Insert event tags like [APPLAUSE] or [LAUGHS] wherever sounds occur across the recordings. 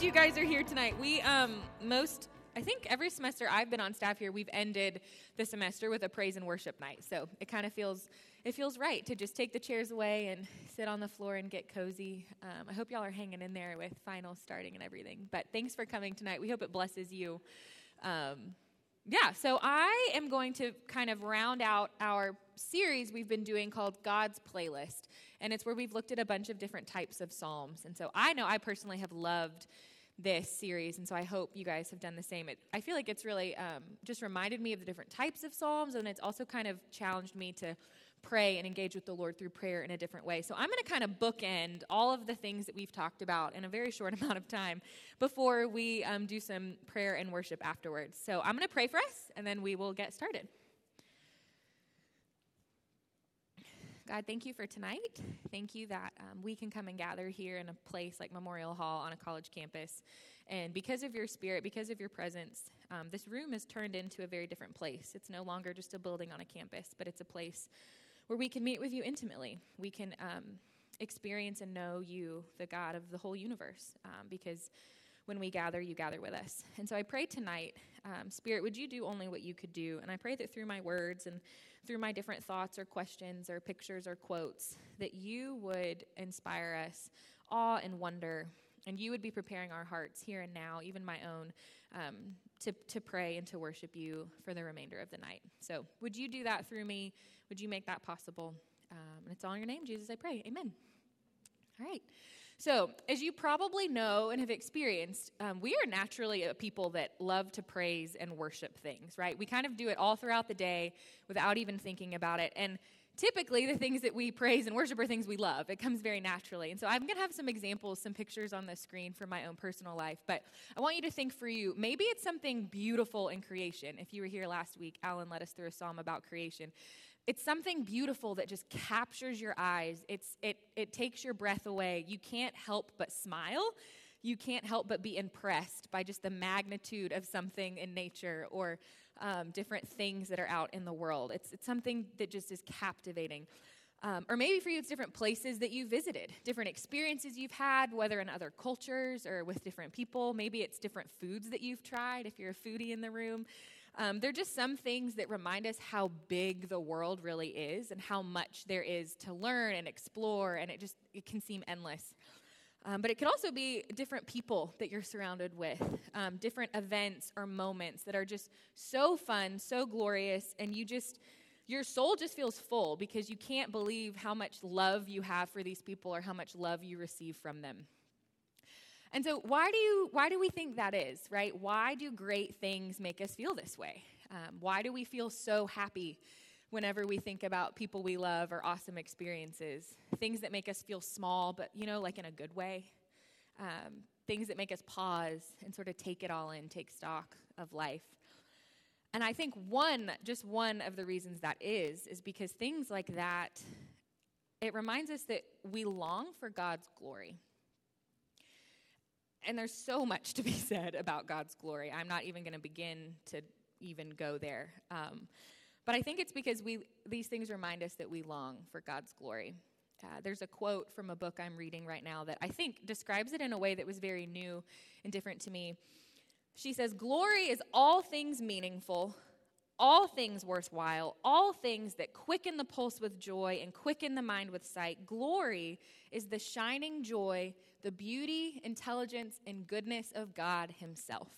Glad you guys are here tonight. We um most I think every semester I've been on staff here, we've ended the semester with a praise and worship night. So it kind of feels it feels right to just take the chairs away and sit on the floor and get cozy. Um, I hope y'all are hanging in there with finals starting and everything. But thanks for coming tonight. We hope it blesses you. Um, yeah, so I am going to kind of round out our series we've been doing called God's Playlist. And it's where we've looked at a bunch of different types of Psalms. And so I know I personally have loved this series, and so I hope you guys have done the same. It, I feel like it's really um, just reminded me of the different types of Psalms, and it's also kind of challenged me to pray and engage with the Lord through prayer in a different way. So I'm going to kind of bookend all of the things that we've talked about in a very short [LAUGHS] amount of time before we um, do some prayer and worship afterwards. So I'm going to pray for us, and then we will get started. God, thank you for tonight. Thank you that um, we can come and gather here in a place like Memorial Hall on a college campus. And because of your spirit, because of your presence, um, this room is turned into a very different place. It's no longer just a building on a campus, but it's a place where we can meet with you intimately. We can um, experience and know you, the God of the whole universe, um, because when we gather, you gather with us. And so I pray tonight, um, Spirit, would you do only what you could do? And I pray that through my words and through my different thoughts or questions or pictures or quotes, that you would inspire us awe and wonder, and you would be preparing our hearts here and now, even my own, um, to, to pray and to worship you for the remainder of the night. So would you do that through me? Would you make that possible? Um, and it's all in your name, Jesus, I pray. Amen. All right. So, as you probably know and have experienced, um, we are naturally a people that love to praise and worship things, right? We kind of do it all throughout the day without even thinking about it. And typically, the things that we praise and worship are things we love. It comes very naturally. And so, I'm going to have some examples, some pictures on the screen from my own personal life. But I want you to think for you maybe it's something beautiful in creation. If you were here last week, Alan led us through a psalm about creation. It's something beautiful that just captures your eyes. It's, it, it takes your breath away. You can't help but smile. You can't help but be impressed by just the magnitude of something in nature or um, different things that are out in the world. It's, it's something that just is captivating. Um, or maybe for you, it's different places that you visited, different experiences you've had, whether in other cultures or with different people. Maybe it's different foods that you've tried if you're a foodie in the room. Um, they're just some things that remind us how big the world really is and how much there is to learn and explore, and it just it can seem endless. Um, but it could also be different people that you're surrounded with, um, different events or moments that are just so fun, so glorious, and you just, your soul just feels full because you can't believe how much love you have for these people or how much love you receive from them. And so, why do you why do we think that is, right? Why do great things make us feel this way? Um, why do we feel so happy whenever we think about people we love or awesome experiences? Things that make us feel small, but you know, like in a good way. Um, things that make us pause and sort of take it all in, take stock of life. And I think one, just one of the reasons that is, is because things like that, it reminds us that we long for God's glory. And there's so much to be [LAUGHS] said about God's glory. I'm not even going to begin to even go there. Um, but I think it's because we these things remind us that we long for God's glory. Uh, there's a quote from a book I'm reading right now that I think describes it in a way that was very new and different to me. She says, Glory is all things meaningful, all things worthwhile, all things that quicken the pulse with joy and quicken the mind with sight. Glory is the shining joy, the beauty, intelligence, and goodness of God Himself.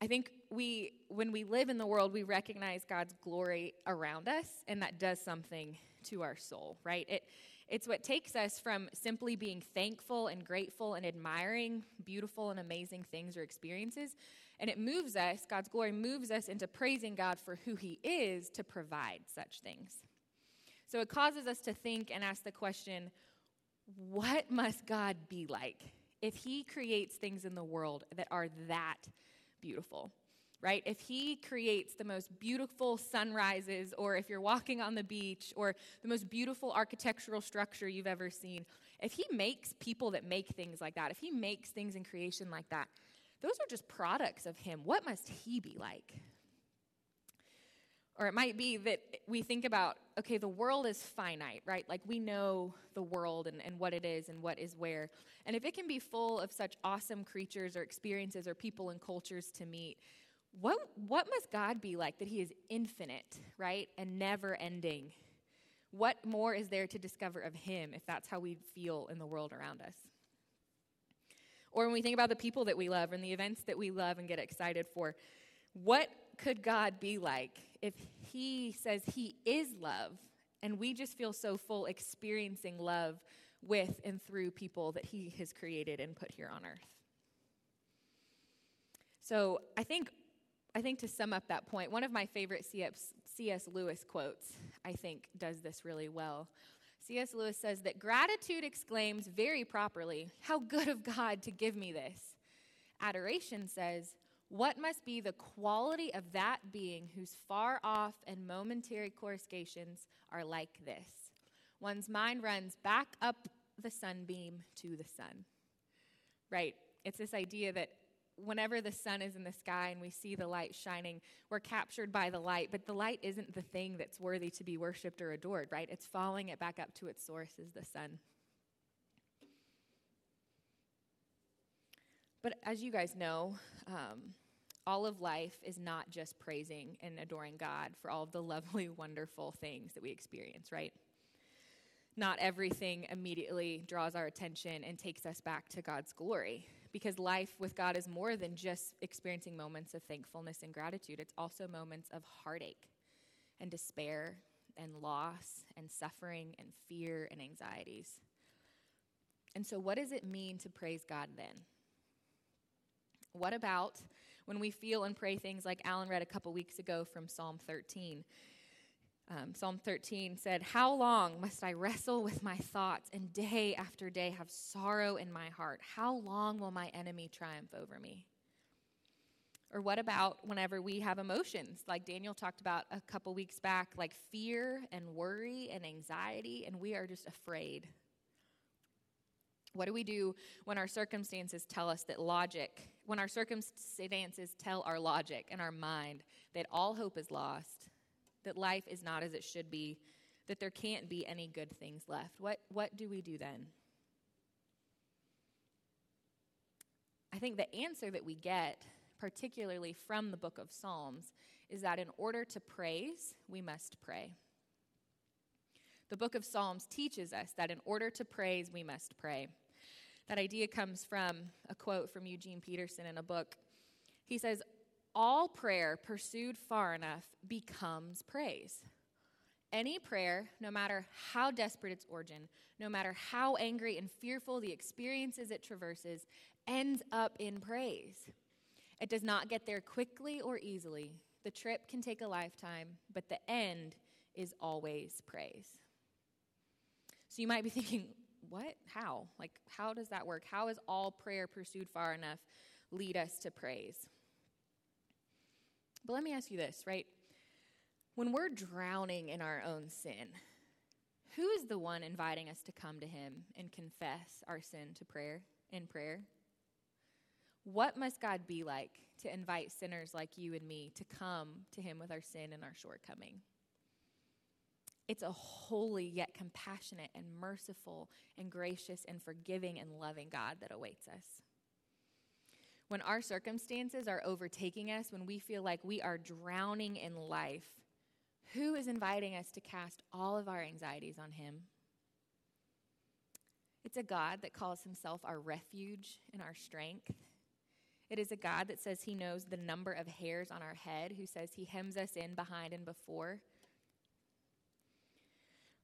I think we, when we live in the world, we recognize God's glory around us, and that does something to our soul, right? It, it's what takes us from simply being thankful and grateful and admiring beautiful and amazing things or experiences and it moves us, God's glory moves us into praising God for who He is to provide such things. So it causes us to think and ask the question what must God be like if He creates things in the world that are that beautiful, right? If He creates the most beautiful sunrises, or if you're walking on the beach, or the most beautiful architectural structure you've ever seen, if He makes people that make things like that, if He makes things in creation like that, those are just products of Him. What must He be like? Or it might be that we think about, okay, the world is finite, right? Like we know the world and, and what it is and what is where. And if it can be full of such awesome creatures or experiences or people and cultures to meet, what, what must God be like that He is infinite, right? And never ending? What more is there to discover of Him if that's how we feel in the world around us? Or when we think about the people that we love and the events that we love and get excited for, what could God be like if He says He is love and we just feel so full experiencing love with and through people that He has created and put here on earth? So I think, I think to sum up that point, one of my favorite C.S. Lewis quotes, I think, does this really well. C.S. Lewis says that gratitude exclaims very properly, How good of God to give me this. Adoration says, what must be the quality of that being whose far off and momentary coruscations are like this? One's mind runs back up the sunbeam to the sun. Right? It's this idea that whenever the sun is in the sky and we see the light shining, we're captured by the light, but the light isn't the thing that's worthy to be worshiped or adored, right? It's following it back up to its source, is the sun. But as you guys know, um, all of life is not just praising and adoring God for all of the [LAUGHS] lovely, wonderful things that we experience, right? Not everything immediately draws our attention and takes us back to God's glory. Because life with God is more than just experiencing moments of thankfulness and gratitude, it's also moments of heartache and despair and loss and suffering and fear and anxieties. And so, what does it mean to praise God then? What about when we feel and pray things like Alan read a couple weeks ago from Psalm 13? Um, Psalm 13 said, How long must I wrestle with my thoughts and day after day have sorrow in my heart? How long will my enemy triumph over me? Or what about whenever we have emotions, like Daniel talked about a couple weeks back, like fear and worry and anxiety, and we are just afraid what do we do when our circumstances tell us that logic, when our circumstances tell our logic and our mind that all hope is lost, that life is not as it should be, that there can't be any good things left? What, what do we do then? I think the answer that we get, particularly from the book of Psalms, is that in order to praise, we must pray. The book of Psalms teaches us that in order to praise, we must pray. That idea comes from a quote from Eugene Peterson in a book. He says, All prayer pursued far enough becomes praise. Any prayer, no matter how desperate its origin, no matter how angry and fearful the experiences it traverses, ends up in praise. It does not get there quickly or easily. The trip can take a lifetime, but the end is always praise. So you might be thinking, what? How? Like, how does that work? How is all prayer pursued far enough lead us to praise? But let me ask you this, right? When we're drowning in our own sin, who is the one inviting us to come to him and confess our sin to prayer in prayer? What must God be like to invite sinners like you and me to come to him with our sin and our shortcoming? It's a holy yet compassionate and merciful and gracious and forgiving and loving God that awaits us. When our circumstances are overtaking us, when we feel like we are drowning in life, who is inviting us to cast all of our anxieties on Him? It's a God that calls Himself our refuge and our strength. It is a God that says He knows the number of hairs on our head, who says He hems us in behind and before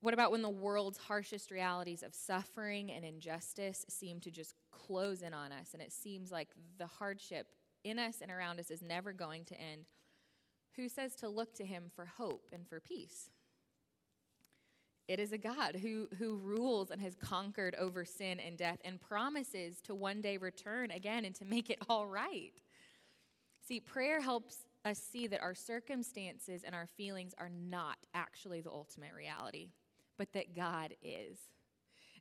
what about when the world's harshest realities of suffering and injustice seem to just close in on us and it seems like the hardship in us and around us is never going to end? Who says to look to him for hope and for peace? It is a God who, who rules and has conquered over sin and death and promises to one day return again and to make it all right. See, prayer helps us see that our circumstances and our feelings are not actually the ultimate reality, but that God is.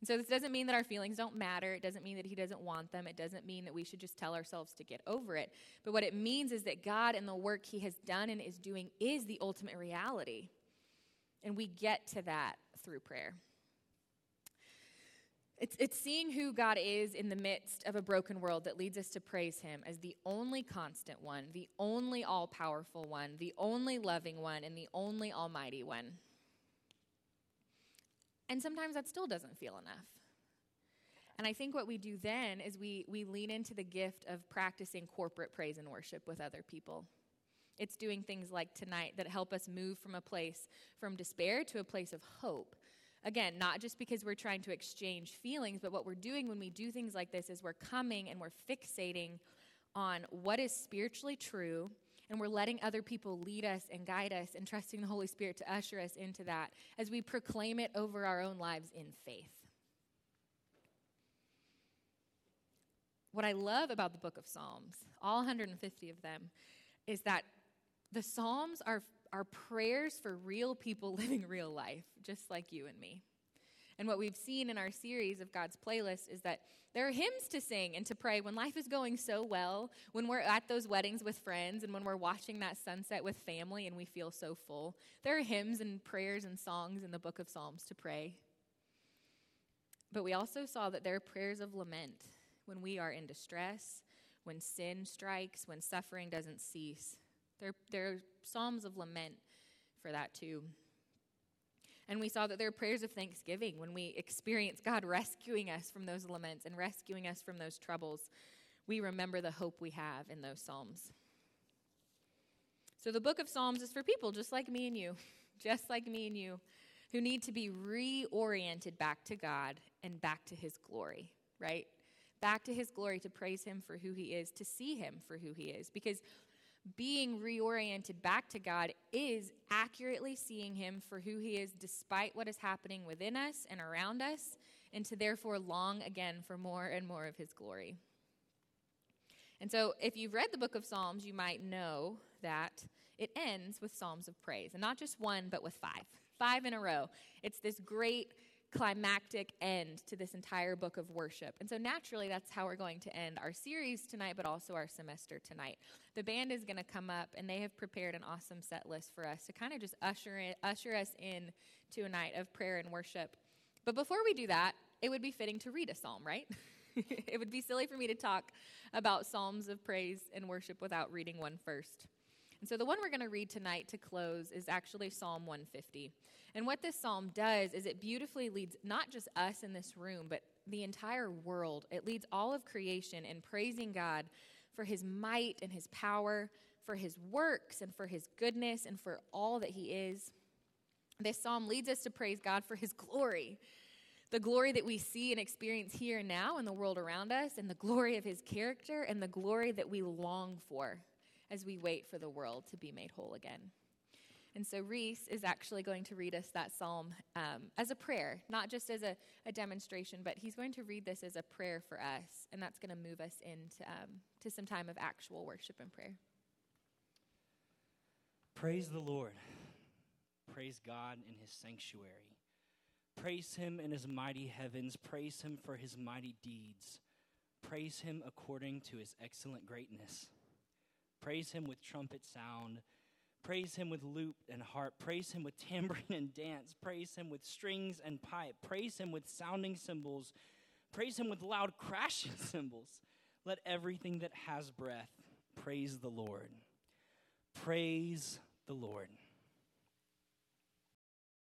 And so this doesn't mean that our feelings don't matter. It doesn't mean that He doesn't want them. It doesn't mean that we should just tell ourselves to get over it. But what it means is that God and the work He has done and is doing is the ultimate reality. And we get to that through prayer. It's, it's seeing who God is in the midst of a broken world that leads us to praise Him as the only constant one, the only all powerful one, the only loving one, and the only almighty one. And sometimes that still doesn't feel enough. And I think what we do then is we, we lean into the gift of practicing corporate praise and worship with other people. It's doing things like tonight that help us move from a place from despair to a place of hope. Again, not just because we're trying to exchange feelings, but what we're doing when we do things like this is we're coming and we're fixating on what is spiritually true and we're letting other people lead us and guide us and trusting the Holy Spirit to usher us into that as we proclaim it over our own lives in faith. What I love about the book of Psalms, all 150 of them, is that the Psalms are, are prayers for real people [LAUGHS] living real life, just like you and me. And what we've seen in our series of God's playlist is that there are hymns to sing and to pray when life is going so well, when we're at those weddings with friends, and when we're watching that sunset with family and we feel so full. There are hymns and prayers and songs in the book of Psalms to pray. But we also saw that there are prayers of lament when we are in distress, when sin strikes, when suffering doesn't cease. There, there are psalms of lament for that too. And we saw that there are prayers of thanksgiving when we experience God rescuing us from those laments and rescuing us from those troubles. We remember the hope we have in those Psalms. So the book of Psalms is for people just like me and you, [LAUGHS] just like me and you, who need to be reoriented back to God and back to His glory, right? Back to His glory to praise Him for who He is, to see Him for who He is. Because being reoriented back to God is accurately seeing Him for who He is, despite what is happening within us and around us, and to therefore long again for more and more of His glory. And so, if you've read the book of Psalms, you might know that it ends with Psalms of praise, and not just one, but with five. Five in a row. It's this great climactic end to this entire book of worship. And so, naturally, that's how we're going to end our series tonight, but also our semester tonight. The band is going to come up, and they have prepared an awesome set list for us to kind of just usher, in, usher us in to a night of prayer and worship. But before we do that, it would be fitting to read a psalm, right? [LAUGHS] it would be silly for me to talk about psalms of praise and worship without reading one first. And so the one we're going to read tonight to close is actually Psalm 150. And what this psalm does is it beautifully leads not just us in this room, but the entire world. It leads all of creation in praising God for his might and his power, for his works and for his goodness and for all that he is. This psalm leads us to praise God for his glory. The glory that we see and experience here and now in the world around us, and the glory of his character, and the glory that we long for as we wait for the world to be made whole again. And so Reese is actually going to read us that psalm um, as a prayer, not just as a, a, demonstration, but he's going to read this as a prayer for us. And that's going to move us into um, to some time of actual worship and prayer. Praise the Lord. Praise God in his sanctuary. Praise him in his mighty heavens. Praise him for his mighty deeds. Praise him according to his excellent greatness. Praise him with trumpet sound Praise him with lute and harp. Praise him with tambourine and dance. Praise him with strings and pipe. Praise him with sounding cymbals. Praise him with loud [LAUGHS] crashing cymbals. Let everything that has breath praise the Lord. Praise the Lord.